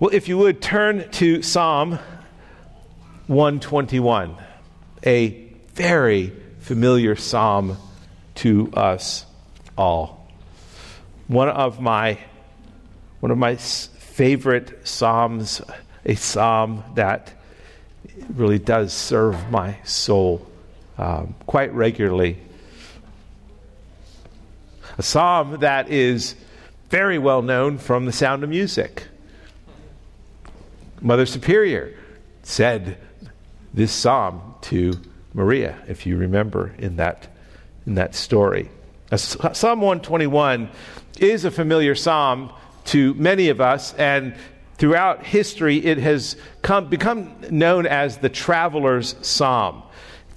Well, if you would turn to Psalm 121, a very familiar psalm to us all. One of my one of my favorite psalms, a psalm that really does serve my soul um, quite regularly. A psalm that is very well known from the sound of music. Mother Superior said this psalm to Maria, if you remember in that, in that story. Psalm 121 is a familiar psalm to many of us, and throughout history, it has come, become known as the traveler's psalm.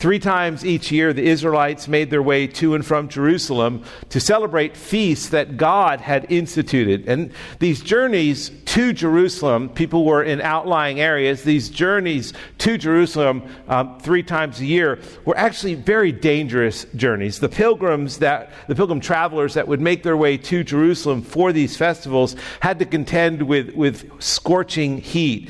Three times each year, the Israelites made their way to and from Jerusalem to celebrate feasts that God had instituted. And these journeys to Jerusalem, people were in outlying areas, these journeys to Jerusalem um, three times a year were actually very dangerous journeys. The pilgrims that, the pilgrim travelers that would make their way to Jerusalem for these festivals had to contend with, with scorching heat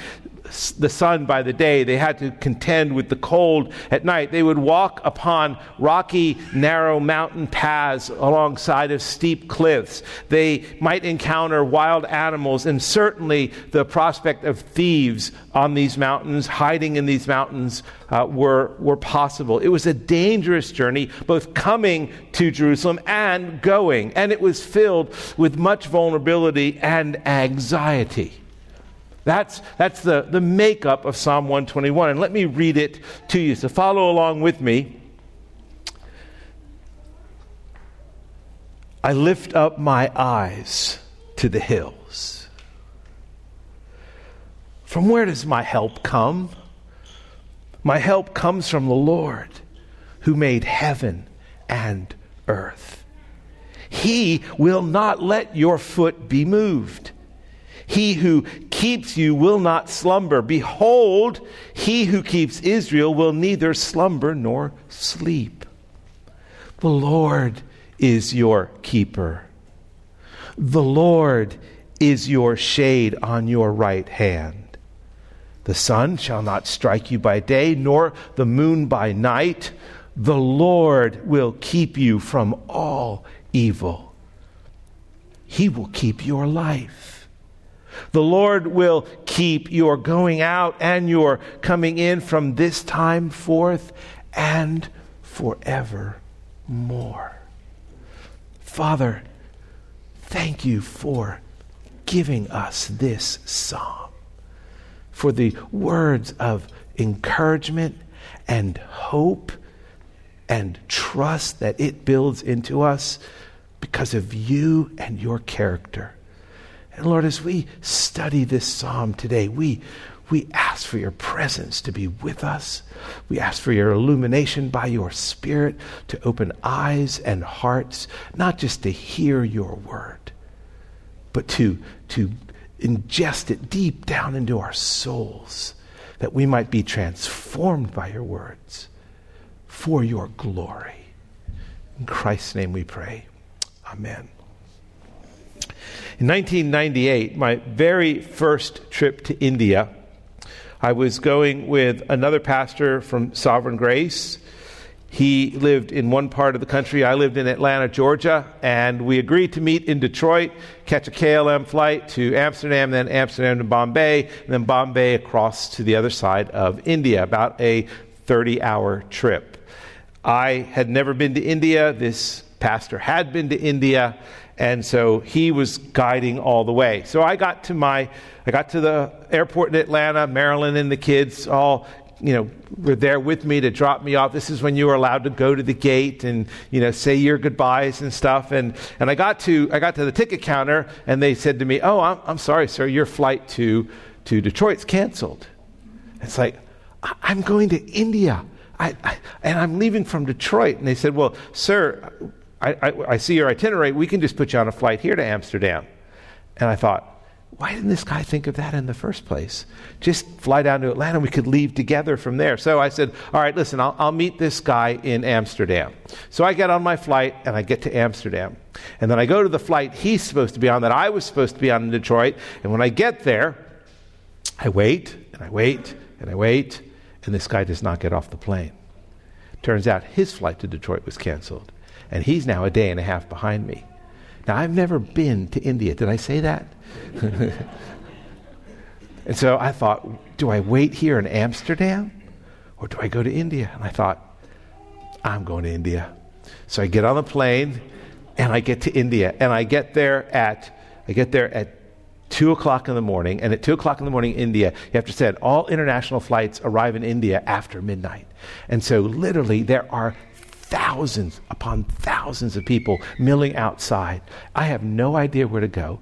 the sun by the day. They had to contend with the cold at night. They would walk upon rocky, narrow mountain paths alongside of steep cliffs. They might encounter wild animals, and certainly the prospect of thieves on these mountains, hiding in these mountains, uh, were, were possible. It was a dangerous journey, both coming to Jerusalem and going, and it was filled with much vulnerability and anxiety. That's, that's the, the makeup of Psalm 121. And let me read it to you. So follow along with me. I lift up my eyes to the hills. From where does my help come? My help comes from the Lord who made heaven and earth. He will not let your foot be moved. He who keeps you will not slumber. Behold, he who keeps Israel will neither slumber nor sleep. The Lord is your keeper. The Lord is your shade on your right hand. The sun shall not strike you by day, nor the moon by night. The Lord will keep you from all evil. He will keep your life. The Lord will keep your going out and your coming in from this time forth and forevermore. Father, thank you for giving us this psalm, for the words of encouragement and hope and trust that it builds into us because of you and your character. And Lord, as we study this psalm today, we, we ask for your presence to be with us. We ask for your illumination by your Spirit to open eyes and hearts, not just to hear your word, but to, to ingest it deep down into our souls, that we might be transformed by your words for your glory. In Christ's name we pray. Amen. In 1998, my very first trip to India, I was going with another pastor from Sovereign Grace. He lived in one part of the country. I lived in Atlanta, Georgia, and we agreed to meet in Detroit, catch a KLM flight to Amsterdam, then Amsterdam to Bombay, and then Bombay across to the other side of India, about a 30 hour trip. I had never been to India. This pastor had been to India, and so he was guiding all the way. So I got to my, I got to the airport in Atlanta, Marilyn and the kids all, you know, were there with me to drop me off. This is when you were allowed to go to the gate and, you know, say your goodbyes and stuff. And, and I got to, I got to the ticket counter and they said to me, oh, I'm, I'm sorry, sir, your flight to, to Detroit's canceled. It's like, I'm going to India. I, I, and I'm leaving from Detroit. And they said, Well, sir, I, I, I see your itinerary. We can just put you on a flight here to Amsterdam. And I thought, why didn't this guy think of that in the first place? Just fly down to Atlanta. We could leave together from there. So I said, all right, listen, I'll, I'll, meet this guy in Amsterdam. So I get on my flight and I get to Amsterdam. And then I go to the flight he's supposed to be on that I was supposed to be on in Detroit. And when I get there, I wait and I wait and I wait, and this guy does not get off the plane. Turns out his flight to Detroit was canceled, and he's now a day and a half behind me. Now, I've never been to India. Did I say that? and so I thought, do I wait here in Amsterdam or do I go to India? And I thought, I'm going to India. So I get on the plane and I get to India, and I get there at I get there at two o'clock in the morning, and at two o'clock in the morning, India, you have to say all international flights arrive in India after midnight, and so literally there are thousands upon thousands of people milling outside. I have no idea where to go.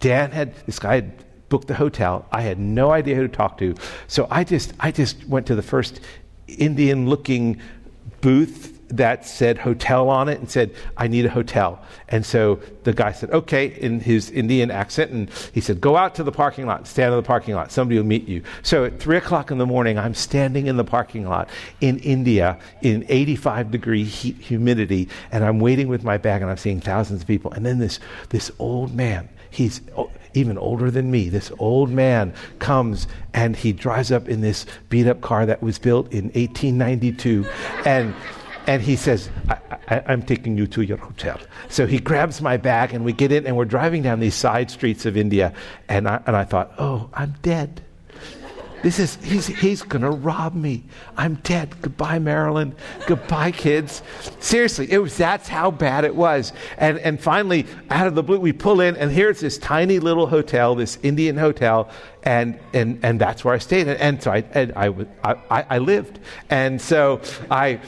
Dan had this guy had booked the hotel. I had no idea who to talk to, so I just I just went to the first Indian-looking booth that said hotel on it and said, I need a hotel. And so the guy said, okay, in his Indian accent. And he said, go out to the parking lot, stand in the parking lot. Somebody will meet you. So at three o'clock in the morning, I'm standing in the parking lot in India in 85 degree heat, humidity. And I'm waiting with my bag and I'm seeing thousands of people. And then this, this old man, he's even older than me. This old man comes and he drives up in this beat up car that was built in 1892. and and he says, I, am taking you to your hotel. So he grabs my bag and we get in and we're driving down these side streets of India. And I, and I thought, oh, I'm dead. This is, he's, he's going to rob me. I'm dead. Goodbye, Marilyn. Goodbye, kids. Seriously, it was, that's how bad it was. And, and finally, out of the blue, we pull in, and here's this tiny little hotel, this Indian hotel, and, and, and that's where I stayed. And, and so I, and I, I, I lived. And so I,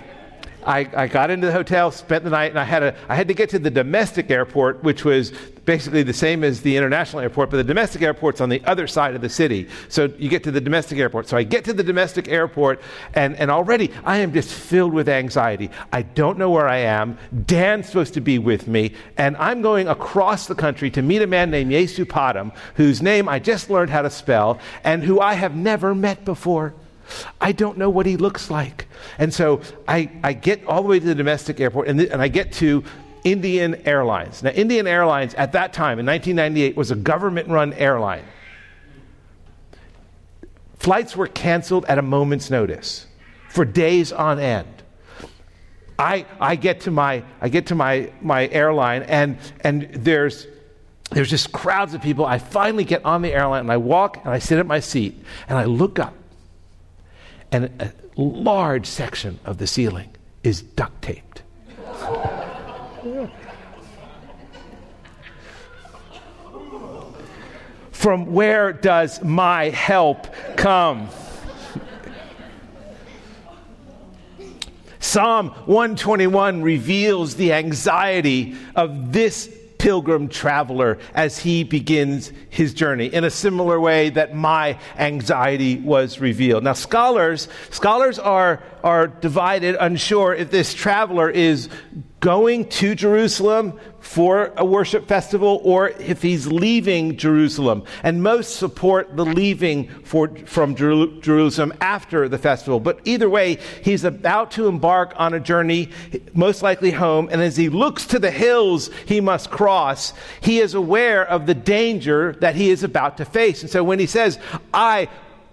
I, I got into the hotel, spent the night, and I had, a, I had to get to the domestic airport, which was basically the same as the international airport, but the domestic airport's on the other side of the city. So you get to the domestic airport. So I get to the domestic airport, and, and already I am just filled with anxiety. I don't know where I am. Dan's supposed to be with me, and I'm going across the country to meet a man named Yesu Padam, whose name I just learned how to spell, and who I have never met before. I don't know what he looks like. And so I, I get all the way to the domestic airport and, th- and I get to Indian Airlines. Now, Indian Airlines at that time in 1998 was a government run airline. Flights were canceled at a moment's notice for days on end. I, I get to my I get to my, my airline and and there's there's just crowds of people. I finally get on the airline and I walk and I sit at my seat and I look up and a large section of the ceiling is duct taped. From where does my help come? Psalm 121 reveals the anxiety of this pilgrim traveler as he begins his journey in a similar way that my anxiety was revealed. Now scholars scholars are are divided unsure if this traveler is going to Jerusalem for a worship festival or if he's leaving Jerusalem. And most support the leaving for, from Jer- Jerusalem after the festival. But either way, he's about to embark on a journey, most likely home. And as he looks to the hills he must cross, he is aware of the danger that he is about to face. And so when he says, I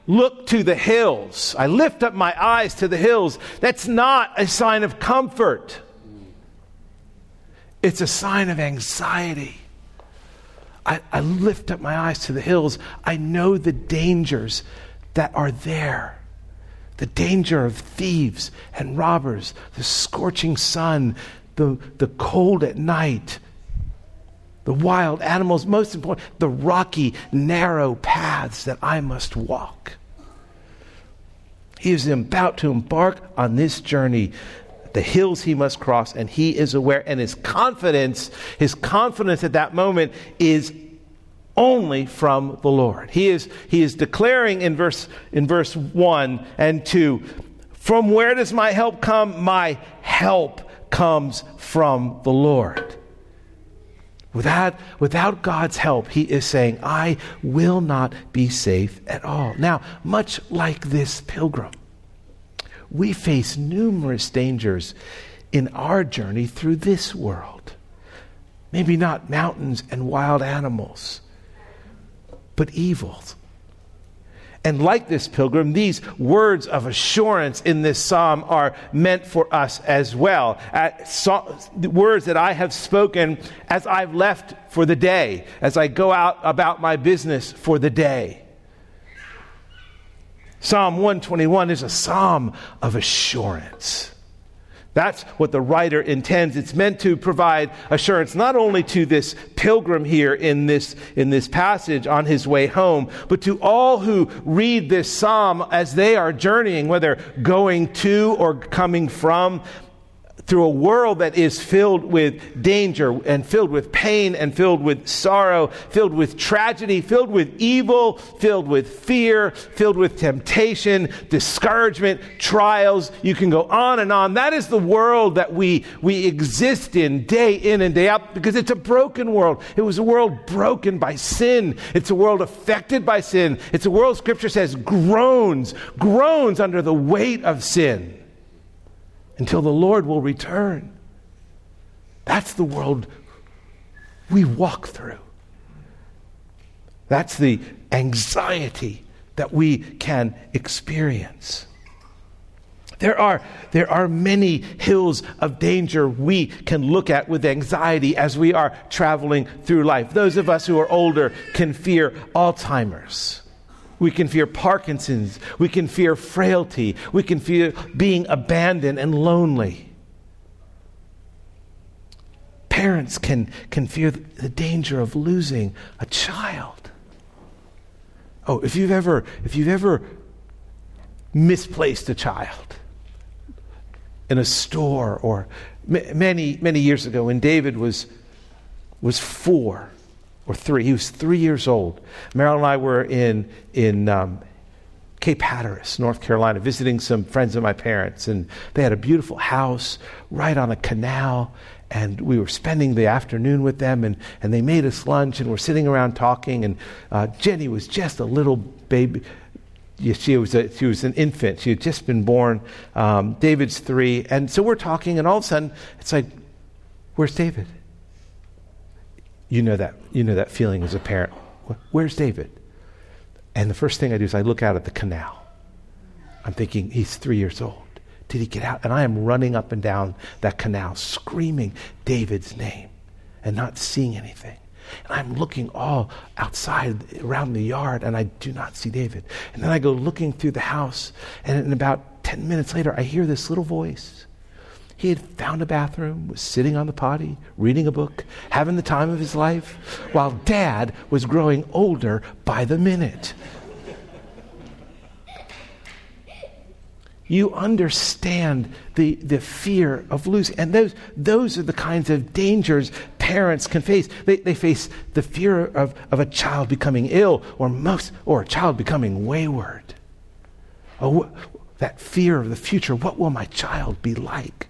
look to the hills, I lift up my eyes to the hills, that's not a sign of comfort. It's a sign of anxiety. I, I, lift up my eyes to the hills. I know the dangers that are there the danger of thieves and robbers, the scorching sun, the, the cold at night, the wild animals, most important, the rocky, narrow paths that I must walk. He is about to embark on this journey the hills he must cross, and he is aware. And his confidence, his confidence at that moment is only from the Lord. He is, he is declaring in verse, in verse 1 and 2 From where does my help come? My help comes from the Lord. Without, without God's help, he is saying, I will not be safe at all. Now, much like this pilgrim, we face numerous dangers in our journey through this world. Maybe not mountains and wild animals, but evils. And like this pilgrim, these words of assurance in this psalm are meant for us as well. So, words that I have spoken as I've left for the day, as I go out about my business for the day. Psalm 121 is a psalm of assurance. That's what the writer intends. It's meant to provide assurance not only to this pilgrim here in this, in this passage on his way home, but to all who read this psalm as they are journeying, whether going to or coming from through a world that is filled with danger and filled with pain and filled with sorrow, filled with tragedy, filled with evil, filled with fear, filled with temptation, discouragement, trials. You can go on and on. That is the world that we, we exist in day in and day out because it's a broken world. It was a world broken by sin. It's a world affected by sin. It's a world, Scripture says, groans, groans under the weight of sin until the Lord will return. That's the world we walk through. That's the anxiety that we can experience. There are, there are many hills of danger we can look at with anxiety as we are traveling through life. Those of us who are older can fear Alzheimer's. We can fear Parkinson's. We can fear frailty. We can fear being abandoned and lonely. Parents can, can fear the danger of losing a child. Oh, if you've ever, if you've ever misplaced a child in a store or many, many years ago when David was, was four, or three. He was three years old. Marilyn and I were in, in um, Cape Hatteras, North Carolina, visiting some friends of my parents. And they had a beautiful house right on a canal. And we were spending the afternoon with them, and, and they made us lunch, and we're sitting around talking. And uh, Jenny was just a little baby. She was a, she was an infant. She had just been born. Um, David's three, and so we're talking, and all of a sudden, it's like, "Where's David?" You know that, you know that feeling as a parent. Where's David? And the first thing I do is I look out at the canal. I'm thinking, he's three years old. Did he get out? And I am running up and down that canal, screaming David's name and not seeing anything. And I'm looking all outside around the yard, and I do not see David. And then I go looking through the house, and about 10 minutes later, I hear this little voice he had found a bathroom, was sitting on the potty, reading a book, having the time of his life, while dad was growing older by the minute. You understand the, the fear of losing. And those, those are the kinds of dangers parents can face. They, they face the fear of, of a child becoming ill or, most, or a child becoming wayward. Oh, that fear of the future. What will my child be like?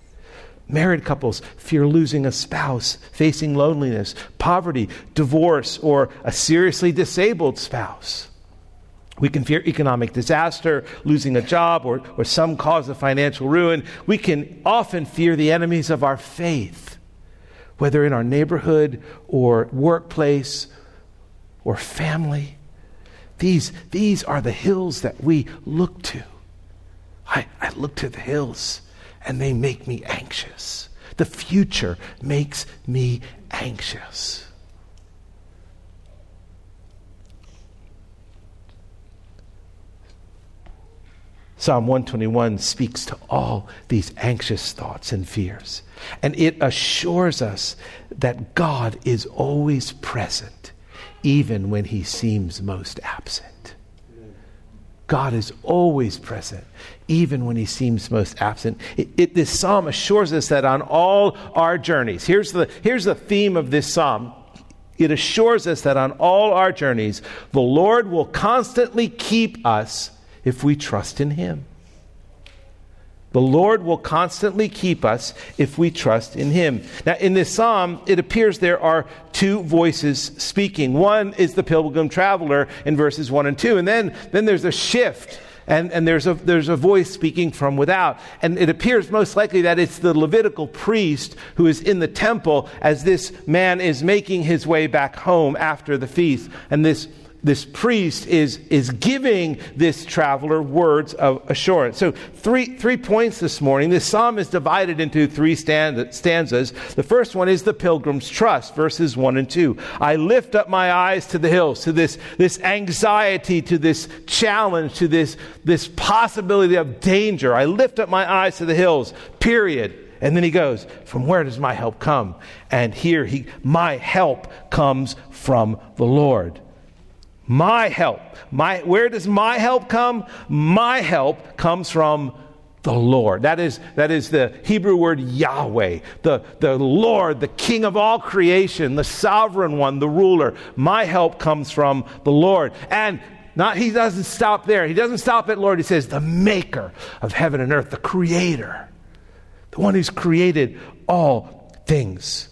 Married couples fear losing a spouse, facing loneliness, poverty, divorce, or a seriously disabled spouse. We can fear economic disaster, losing a job, or, or some cause of financial ruin. We can often fear the enemies of our faith, whether in our neighborhood or workplace or family. These, these are the hills that we look to. I, I look to the hills and they make me anxious. The future makes me anxious. Psalm 121 speaks to all these anxious thoughts and fears. And it assures us that God is always present, even when he seems most absent. God is always present, even when he seems most absent. It, it, this psalm assures us that on all our journeys, here's the, here's the theme of this psalm. It assures us that on all our journeys, the Lord will constantly keep us if we trust in him. The Lord will constantly keep us if we trust in Him. Now, in this psalm, it appears there are two voices speaking. One is the pilgrim traveler in verses 1 and 2, and then, then there's a shift. And, and there's, a, there's a voice speaking from without. And it appears most likely that it's the Levitical priest who is in the temple as this man is making his way back home after the feast. And this this priest is, is giving this traveler words of assurance. So, three, three points this morning. This psalm is divided into three stanzas. The first one is the pilgrim's trust, verses 1 and 2. I lift up my eyes to the hills, to this, this anxiety, to this challenge, to this, this possibility of danger. I lift up my eyes to the hills, period. And then he goes, From where does my help come? And here he, my help comes from the Lord. My help. My, where does my help come? My help comes from the Lord. That is, that is the Hebrew word Yahweh, the, the Lord, the King of all creation, the sovereign one, the ruler. My help comes from the Lord. And not, he doesn't stop there. He doesn't stop at Lord. He says, the maker of heaven and earth, the creator, the one who's created all things.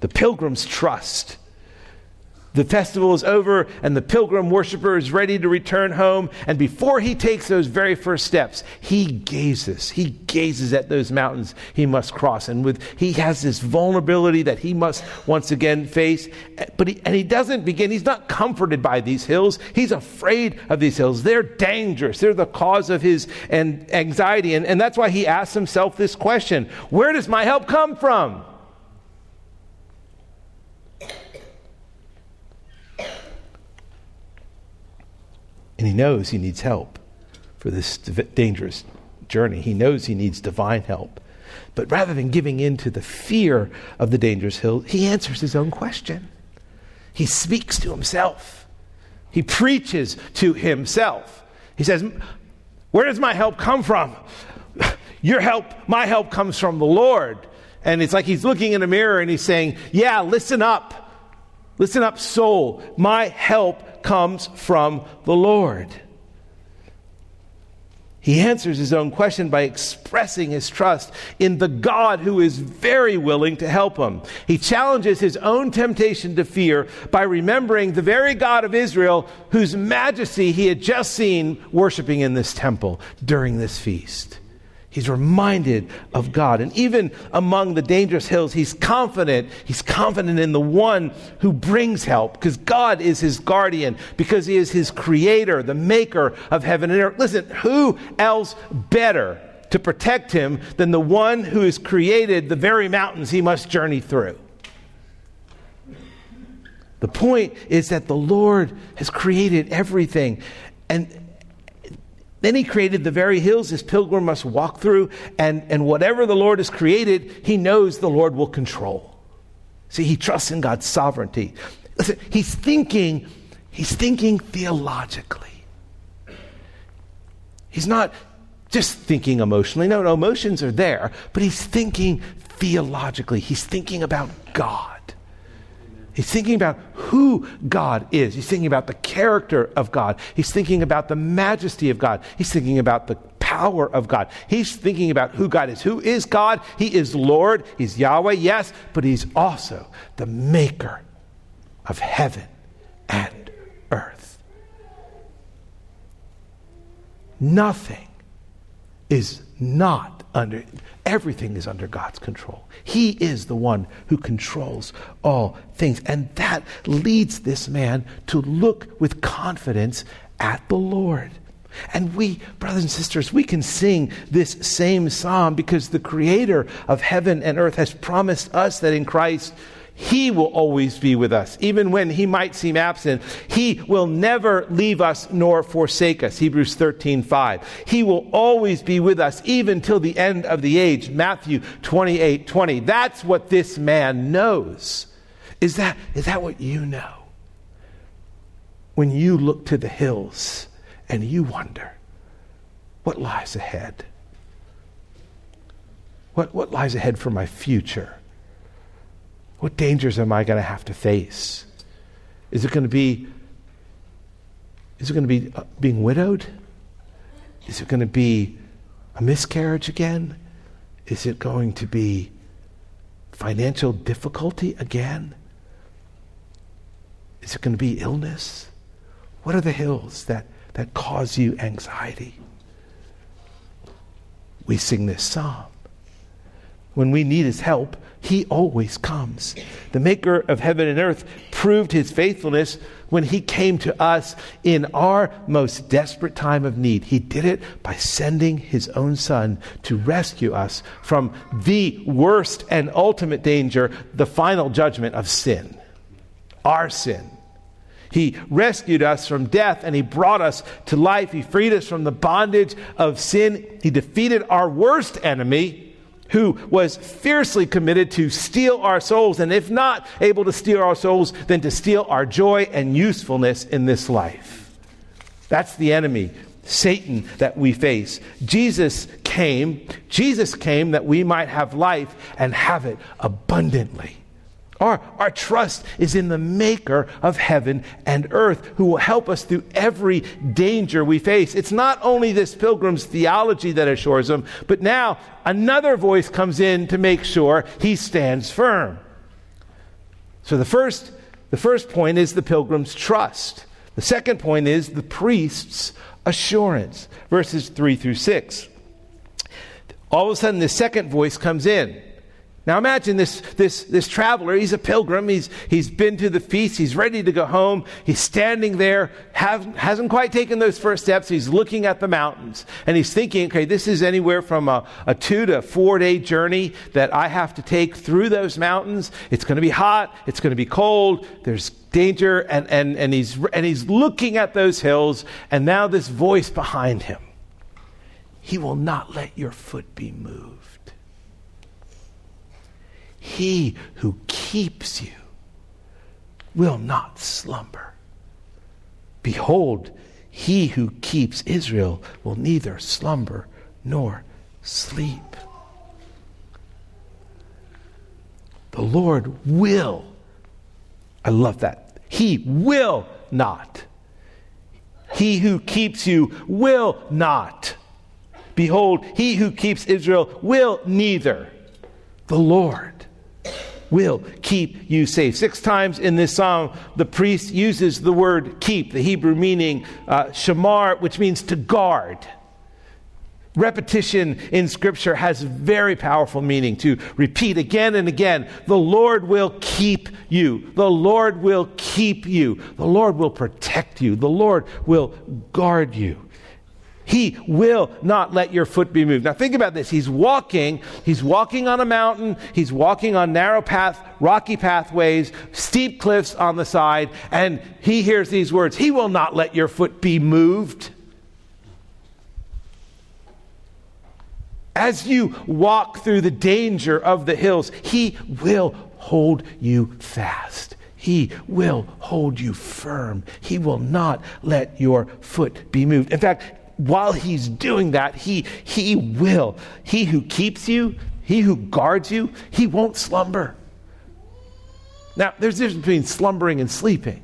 The pilgrim's trust the festival is over and the pilgrim worshiper is ready to return home. And before he takes those very first steps, he gazes. He gazes at those mountains he must cross. And with, he has this vulnerability that he must once again face. But he, and he doesn't begin, he's not comforted by these hills. He's afraid of these hills. They're dangerous. They're the cause of his and anxiety. And, and that's why he asks himself this question Where does my help come from? And he knows he needs help for this dangerous journey. He knows he needs divine help. But rather than giving in to the fear of the dangerous hill, he answers his own question. He speaks to himself. He preaches to himself. He says, Where does my help come from? Your help, my help comes from the Lord. And it's like he's looking in a mirror and he's saying, Yeah, listen up. Listen up, soul. My help comes from the Lord. He answers his own question by expressing his trust in the God who is very willing to help him. He challenges his own temptation to fear by remembering the very God of Israel whose majesty he had just seen worshiping in this temple during this feast. He's reminded of God. And even among the dangerous hills, he's confident. He's confident in the one who brings help because God is his guardian, because he is his creator, the maker of heaven and earth. Listen, who else better to protect him than the one who has created the very mountains he must journey through? The point is that the Lord has created everything. And then he created the very hills this pilgrim must walk through, and, and whatever the Lord has created, he knows the Lord will control. See, he trusts in God's sovereignty. Listen, he's thinking, he's thinking theologically. He's not just thinking emotionally. No, no, emotions are there, but he's thinking theologically. He's thinking about God. He's thinking about who God is. He's thinking about the character of God. He's thinking about the majesty of God. He's thinking about the power of God. He's thinking about who God is. Who is God? He is Lord. He's Yahweh, yes, but He's also the maker of heaven and earth. Nothing is not under, everything is under God's control. He is the one who controls all things. And that leads this man to look with confidence at the Lord. And we, brothers and sisters, we can sing this same psalm because the creator of heaven and earth has promised us that in Christ he will always be with us. Even when He might seem absent, He will never leave us nor forsake us. Hebrews 13, 5. He will always be with us, even till the end of the age. Matthew 28, 20. That's what this man knows. Is that, is that what you know? When you look to the hills and you wonder, what lies ahead? What, what lies ahead for my future? What dangers am I going to have to face? Is it going to be is it going to be uh, being widowed? Is it going to be a miscarriage again? Is it going to be financial difficulty again? Is it going to be illness? What are the hills that, that cause you anxiety? We sing this psalm. When we need his help, he always comes. The maker of heaven and earth proved his faithfulness when he came to us in our most desperate time of need. He did it by sending his own son to rescue us from the worst and ultimate danger, the final judgment of sin, our sin. He rescued us from death and He brought us to life. He freed us from the bondage of sin. He defeated our worst enemy, who was fiercely committed to steal our souls, and if not able to steal our souls, then to steal our joy and usefulness in this life. That's the enemy, Satan, that we face. Jesus came, Jesus came that we might have life and have it abundantly. Our, our trust is in the maker of heaven and earth who will help us through every danger we face. It's not only this pilgrim's theology that assures him, but now another voice comes in to make sure he stands firm. So the first, the first point is the pilgrim's trust. The second point is the priest's assurance. Verses 3 through 6. All of a sudden, the second voice comes in. Now imagine this, this, this traveler, he's a pilgrim, he's, he's been to the feast, he's ready to go home, he's standing there, have, hasn't quite taken those first steps, he's looking at the mountains, and he's thinking, okay, this is anywhere from a, a two to four day journey that I have to take through those mountains. It's going to be hot, it's going to be cold, there's danger, and, and, and, he's, and he's looking at those hills, and now this voice behind him, he will not let your foot be moved. He who keeps you will not slumber. Behold, he who keeps Israel will neither slumber nor sleep. The Lord will. I love that. He will not. He who keeps you will not. Behold, he who keeps Israel will neither. The Lord will keep you safe. Six times in this psalm, the priest uses the word keep, the Hebrew meaning uh, shamar, which means to guard. Repetition in Scripture has very powerful meaning to repeat again and again. The Lord will keep you. The Lord will keep you. The Lord will protect you. The Lord will guard you. He will not let your foot be moved. Now think about this. He's walking, he's walking on a mountain, he's walking on narrow path, rocky pathways, steep cliffs on the side, and he hears these words, he will not let your foot be moved. As you walk through the danger of the hills, he will hold you fast. He will hold you firm. He will not let your foot be moved. In fact, while he's doing that, he, he will. He who keeps you, he who guards you, he won't slumber. Now, there's a difference between slumbering and sleeping.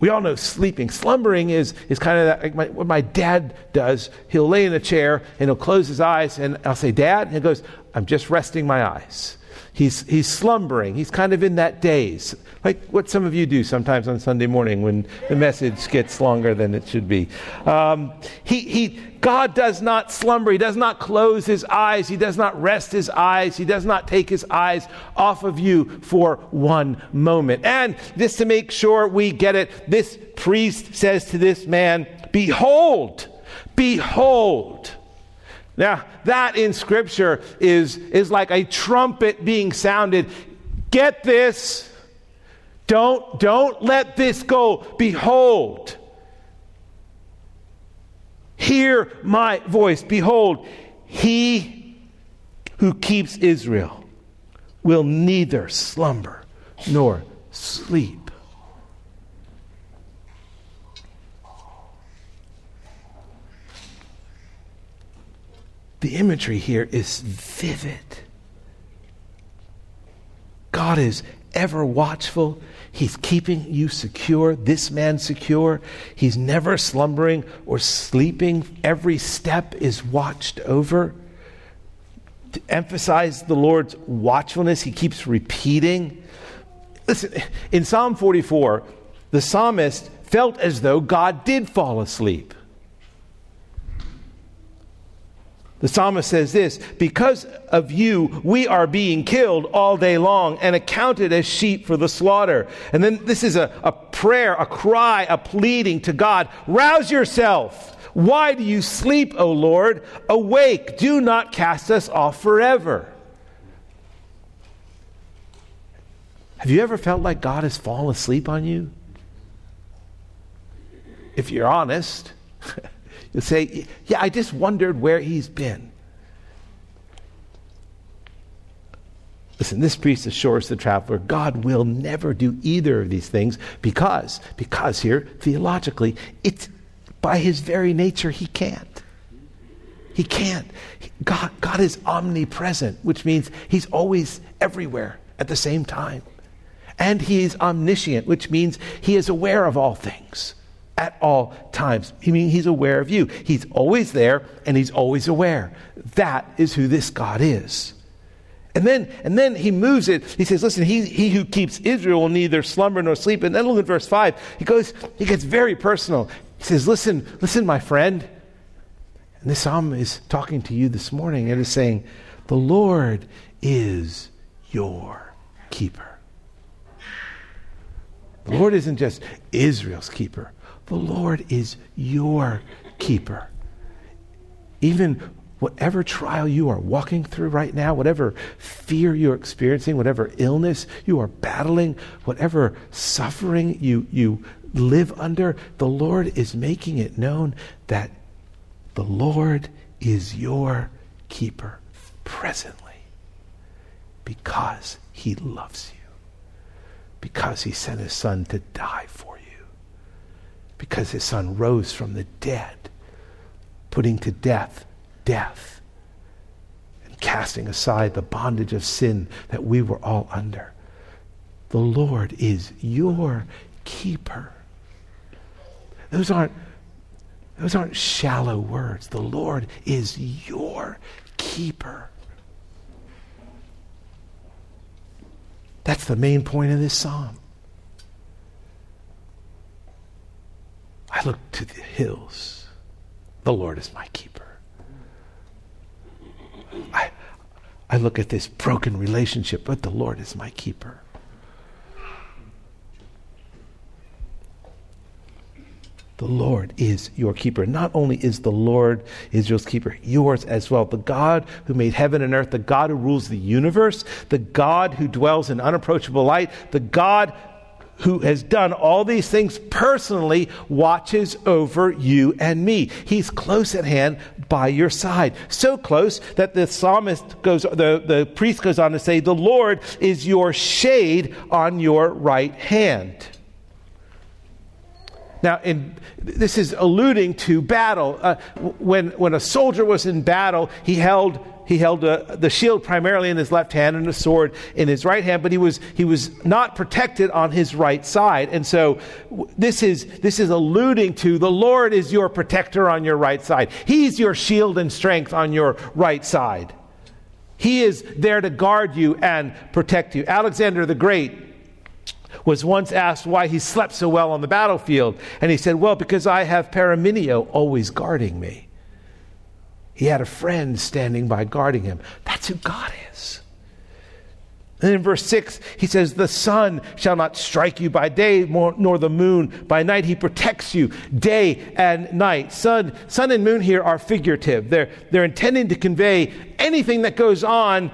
We all know sleeping. Slumbering is, is kind of like my, what my dad does. He'll lay in a chair and he'll close his eyes, and I'll say, Dad? And he goes, I'm just resting my eyes. He's, he's slumbering. He's kind of in that daze, like what some of you do sometimes on Sunday morning when the message gets longer than it should be. Um, he, he, God does not slumber. He does not close his eyes. He does not rest his eyes. He does not take his eyes off of you for one moment. And just to make sure we get it, this priest says to this man, Behold, behold. Now, that in Scripture is, is like a trumpet being sounded. Get this. Don't, don't let this go. Behold. Hear my voice. Behold, he who keeps Israel will neither slumber nor sleep. The imagery here is vivid. God is ever watchful. He's keeping you secure, this man secure. He's never slumbering or sleeping. Every step is watched over. To emphasize the Lord's watchfulness, he keeps repeating. Listen, in Psalm 44, the psalmist felt as though God did fall asleep. The psalmist says this Because of you, we are being killed all day long and accounted as sheep for the slaughter. And then this is a, a prayer, a cry, a pleading to God Rouse yourself. Why do you sleep, O Lord? Awake, do not cast us off forever. Have you ever felt like God has fallen asleep on you? If you're honest, You'll say, Yeah, I just wondered where he's been. Listen, this priest assures the traveler God will never do either of these things because, because here, theologically, it's by his very nature he can't. He can't. God, God is omnipresent, which means he's always everywhere at the same time. And he is omniscient, which means he is aware of all things at all times. I mean, he's aware of you. He's always there and he's always aware. That is who this God is. And then, and then he moves it. He says, listen, he, he who keeps Israel will neither slumber nor sleep. And then look at verse 5. He goes, he gets very personal. He says, listen, listen, my friend. And this psalm is talking to you this morning and is saying, the Lord is your keeper. The Lord isn't just Israel's keeper. The Lord is your keeper. Even whatever trial you are walking through right now, whatever fear you're experiencing, whatever illness you are battling, whatever suffering you, you live under, the Lord is making it known that the Lord is your keeper presently because he loves you, because he sent his son to die for you because his son rose from the dead, putting to death death and casting aside the bondage of sin that we were all under. The Lord is your keeper. Those aren't, those aren't shallow words. The Lord is your keeper. That's the main point of this psalm. I look to the hills. The Lord is my keeper. I, I look at this broken relationship, but the Lord is my keeper. The Lord is your keeper. Not only is the Lord Israel's keeper, yours as well. The God who made heaven and earth, the God who rules the universe, the God who dwells in unapproachable light, the God who has done all these things personally watches over you and me. He's close at hand by your side. So close that the psalmist goes, the, the priest goes on to say, The Lord is your shade on your right hand. Now, in, this is alluding to battle. Uh, when, when a soldier was in battle, he held he held a, the shield primarily in his left hand and a sword in his right hand, but he was, he was not protected on his right side. And so this is, this is alluding to the Lord is your protector on your right side. He's your shield and strength on your right side. He is there to guard you and protect you. Alexander the Great was once asked why he slept so well on the battlefield. And he said, Well, because I have Parmenio always guarding me. He had a friend standing by guarding him. That's who God is. And in verse 6, he says, The sun shall not strike you by day, nor the moon by night. He protects you day and night. Sun, sun and moon here are figurative. They're, they're intending to convey anything that goes on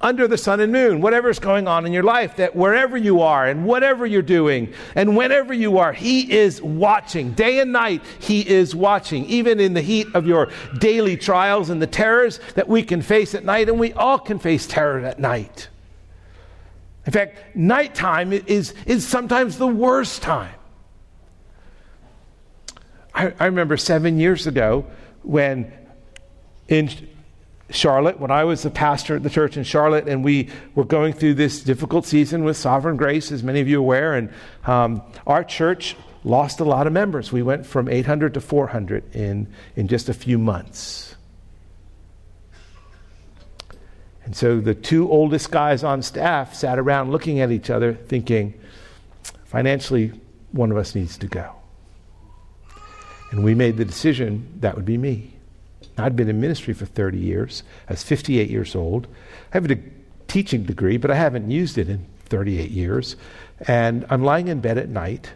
under the sun and moon, whatever's going on in your life, that wherever you are and whatever you're doing and whenever you are, He is watching. Day and night, He is watching, even in the heat of your daily trials and the terrors that we can face at night, and we all can face terror at night. In fact, nighttime is, is sometimes the worst time. I, I remember seven years ago when in Charlotte when I was the pastor at the church in Charlotte, and we were going through this difficult season with Sovereign Grace, as many of you are aware. And um, our church lost a lot of members. We went from 800 to 400 in, in just a few months. And so the two oldest guys on staff sat around looking at each other, thinking, financially, one of us needs to go. And we made the decision that would be me. I'd been in ministry for 30 years. I was 58 years old. I have a teaching degree, but I haven't used it in 38 years. And I'm lying in bed at night.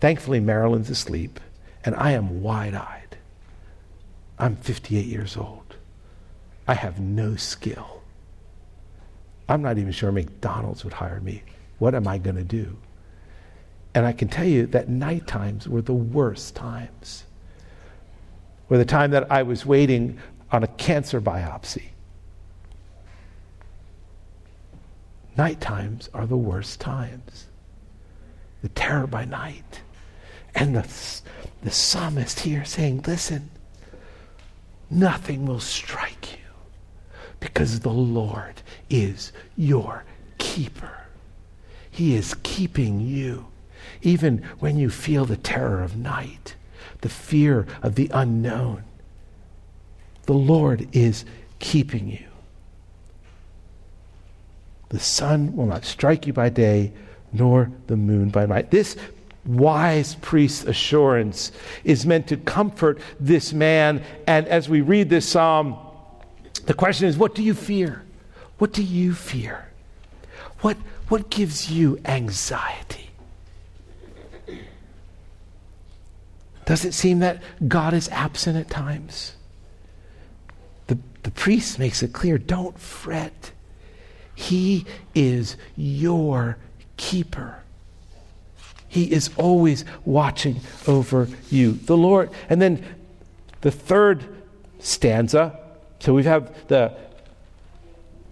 Thankfully, Marilyn's asleep, and I am wide eyed. I'm 58 years old. I have no skill. I'm not even sure McDonald's would hire me. What am I going to do? And I can tell you that night times were the worst times. Were the time that I was waiting on a cancer biopsy. Night times are the worst times. The terror by night. And the, the psalmist here saying, Listen, nothing will strike you because the Lord is your keeper. He is keeping you, even when you feel the terror of night, the fear of the unknown. The Lord is keeping you. The sun will not strike you by day, nor the moon by night. This wise priest's assurance is meant to comfort this man. And as we read this psalm, the question is what do you fear? What do you fear? What, what gives you anxiety? Does it seem that God is absent at times? The, the priest makes it clear don't fret. He is your keeper. He is always watching over you. The Lord. And then the third stanza. So we have the,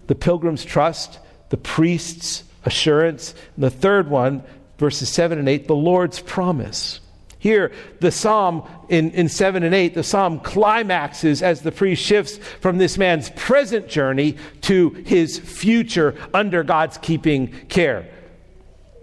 the pilgrim's trust, the priest's assurance. And the third one, verses 7 and 8, the Lord's promise. Here, the psalm in, in 7 and 8, the psalm climaxes as the priest shifts from this man's present journey to his future under God's keeping care.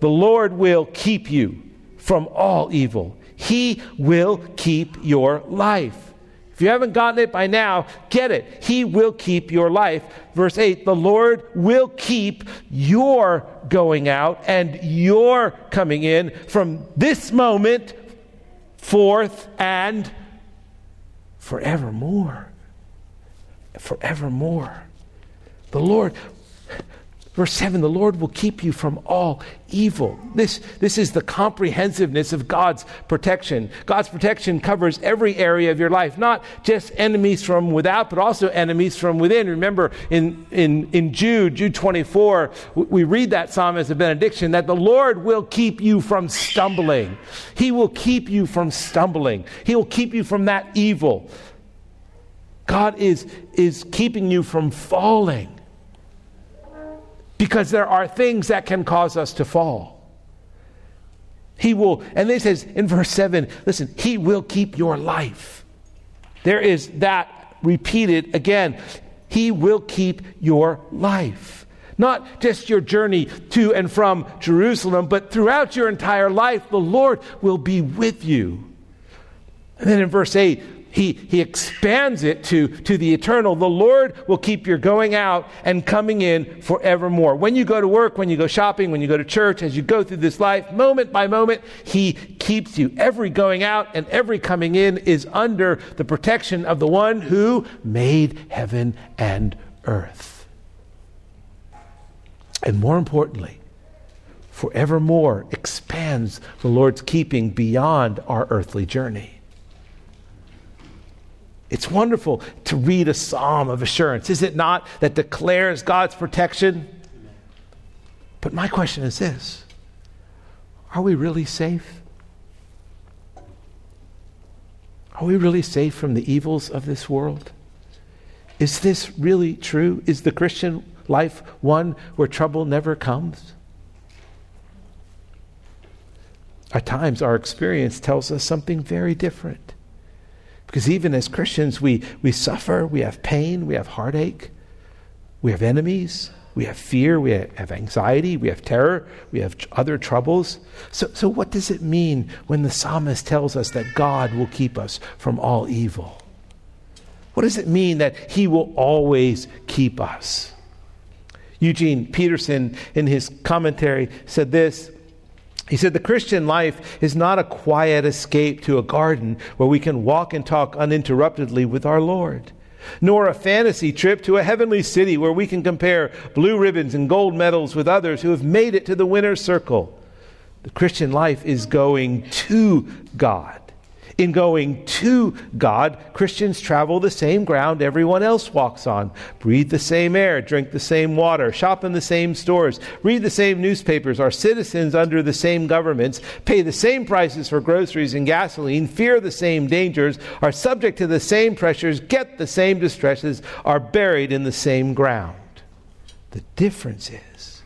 The Lord will keep you from all evil. He will keep your life. If you haven't gotten it by now, get it. He will keep your life. Verse 8 The Lord will keep your going out and your coming in from this moment forth and forevermore. Forevermore. The Lord Verse 7 the Lord will keep you from all evil. This, this is the comprehensiveness of God's protection. God's protection covers every area of your life, not just enemies from without, but also enemies from within. Remember in, in, in Jude, Jude 24, we read that psalm as a benediction that the Lord will keep you from stumbling. He will keep you from stumbling, He will keep you from that evil. God is, is keeping you from falling because there are things that can cause us to fall. He will, and this says in verse 7, listen, He will keep your life. There is that repeated again. He will keep your life. Not just your journey to and from Jerusalem, but throughout your entire life, the Lord will be with you. And then in verse 8, he, he expands it to, to the eternal. The Lord will keep your going out and coming in forevermore. When you go to work, when you go shopping, when you go to church, as you go through this life, moment by moment, He keeps you. Every going out and every coming in is under the protection of the one who made heaven and earth. And more importantly, forevermore expands the Lord's keeping beyond our earthly journey. It's wonderful to read a psalm of assurance, is it not, that declares God's protection? But my question is this Are we really safe? Are we really safe from the evils of this world? Is this really true? Is the Christian life one where trouble never comes? At times, our experience tells us something very different. Because even as Christians, we, we suffer, we have pain, we have heartache, we have enemies, we have fear, we have anxiety, we have terror, we have other troubles. So, so what does it mean when the psalmist tells us that God will keep us from all evil? What does it mean that he will always keep us? Eugene Peterson, in his commentary, said this He said the Christian life is not a quiet escape to a garden where we can walk and talk uninterruptedly with our Lord, nor a fantasy trip to a heavenly city where we can compare blue ribbons and gold medals with others who have made it to the winner's circle. The Christian life is going to God. In going to God, Christians travel the same ground everyone else walks on, breathe the same air, drink the same water, shop in the same stores, read the same newspapers, are citizens under the same governments, pay the same prices for groceries and gasoline, fear the same dangers, are subject to the same pressures, get the same distresses, are buried in the same ground. The difference is,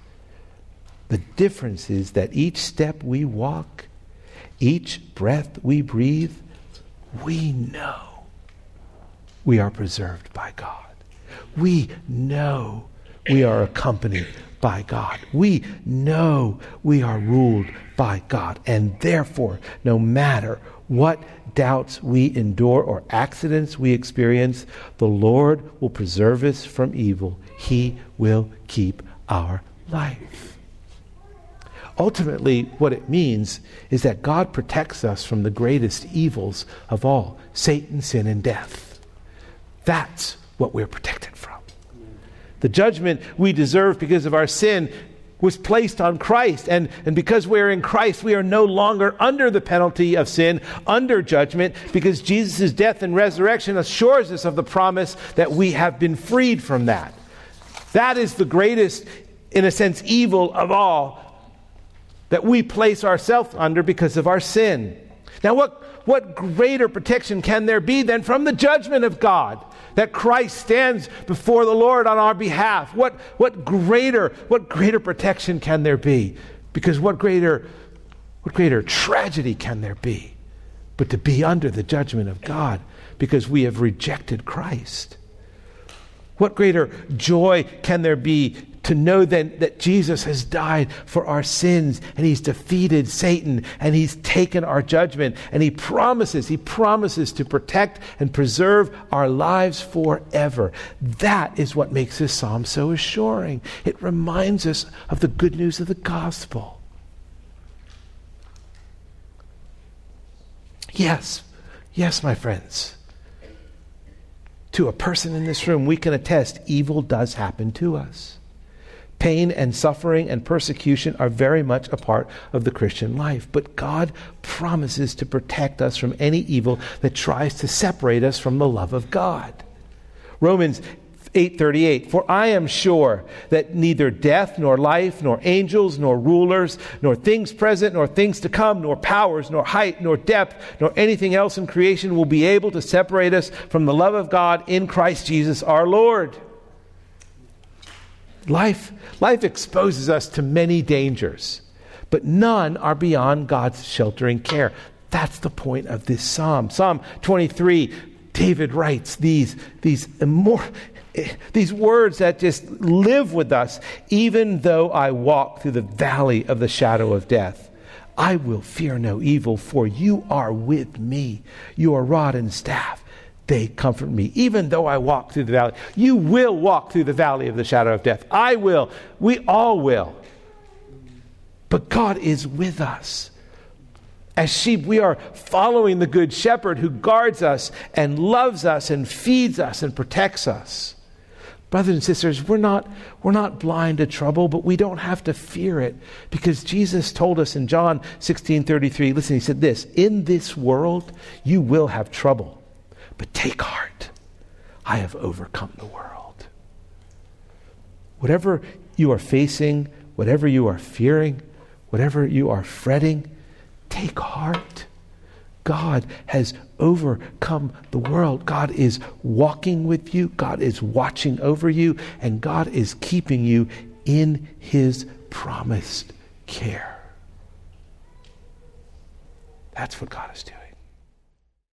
the difference is that each step we walk each breath we breathe, we know we are preserved by God. We know we are accompanied by God. We know we are ruled by God. And therefore, no matter what doubts we endure or accidents we experience, the Lord will preserve us from evil. He will keep our life. Ultimately, what it means is that God protects us from the greatest evils of all Satan, sin, and death. That's what we're protected from. The judgment we deserve because of our sin was placed on Christ. And, and because we're in Christ, we are no longer under the penalty of sin, under judgment, because Jesus' death and resurrection assures us of the promise that we have been freed from that. That is the greatest, in a sense, evil of all that we place ourselves under because of our sin. Now, what, what greater protection can there be than from the judgment of God? That Christ stands before the Lord on our behalf. What, what greater, what greater protection can there be? Because what greater, what greater tragedy can there be but to be under the judgment of God because we have rejected Christ? What greater joy can there be to know then that Jesus has died for our sins and he's defeated Satan and he's taken our judgment and he promises, he promises to protect and preserve our lives forever. That is what makes this psalm so assuring. It reminds us of the good news of the gospel. Yes, yes, my friends. To a person in this room, we can attest evil does happen to us. Pain and suffering and persecution are very much a part of the Christian life. But God promises to protect us from any evil that tries to separate us from the love of God. Romans 8:38 For I am sure that neither death nor life nor angels nor rulers nor things present nor things to come nor powers nor height nor depth nor anything else in creation will be able to separate us from the love of God in Christ Jesus our Lord. Life, life exposes us to many dangers, but none are beyond God's sheltering care. That's the point of this psalm. Psalm 23, David writes these, these, immor- these words that just live with us. Even though I walk through the valley of the shadow of death, I will fear no evil, for you are with me. Your rod and staff, they comfort me. Even though I walk through the valley, you will walk through the valley of the shadow of death. I will. We all will. But God is with us. As sheep, we are following the Good Shepherd who guards us and loves us and feeds us and protects us. Brothers and sisters, we're not, we're not blind to trouble, but we don't have to fear it because Jesus told us in John 16 33, listen, he said this In this world, you will have trouble. But take heart, I have overcome the world. Whatever you are facing, whatever you are fearing, whatever you are fretting, take heart. God has overcome the world. God is walking with you, God is watching over you, and God is keeping you in His promised care. That's what God is doing.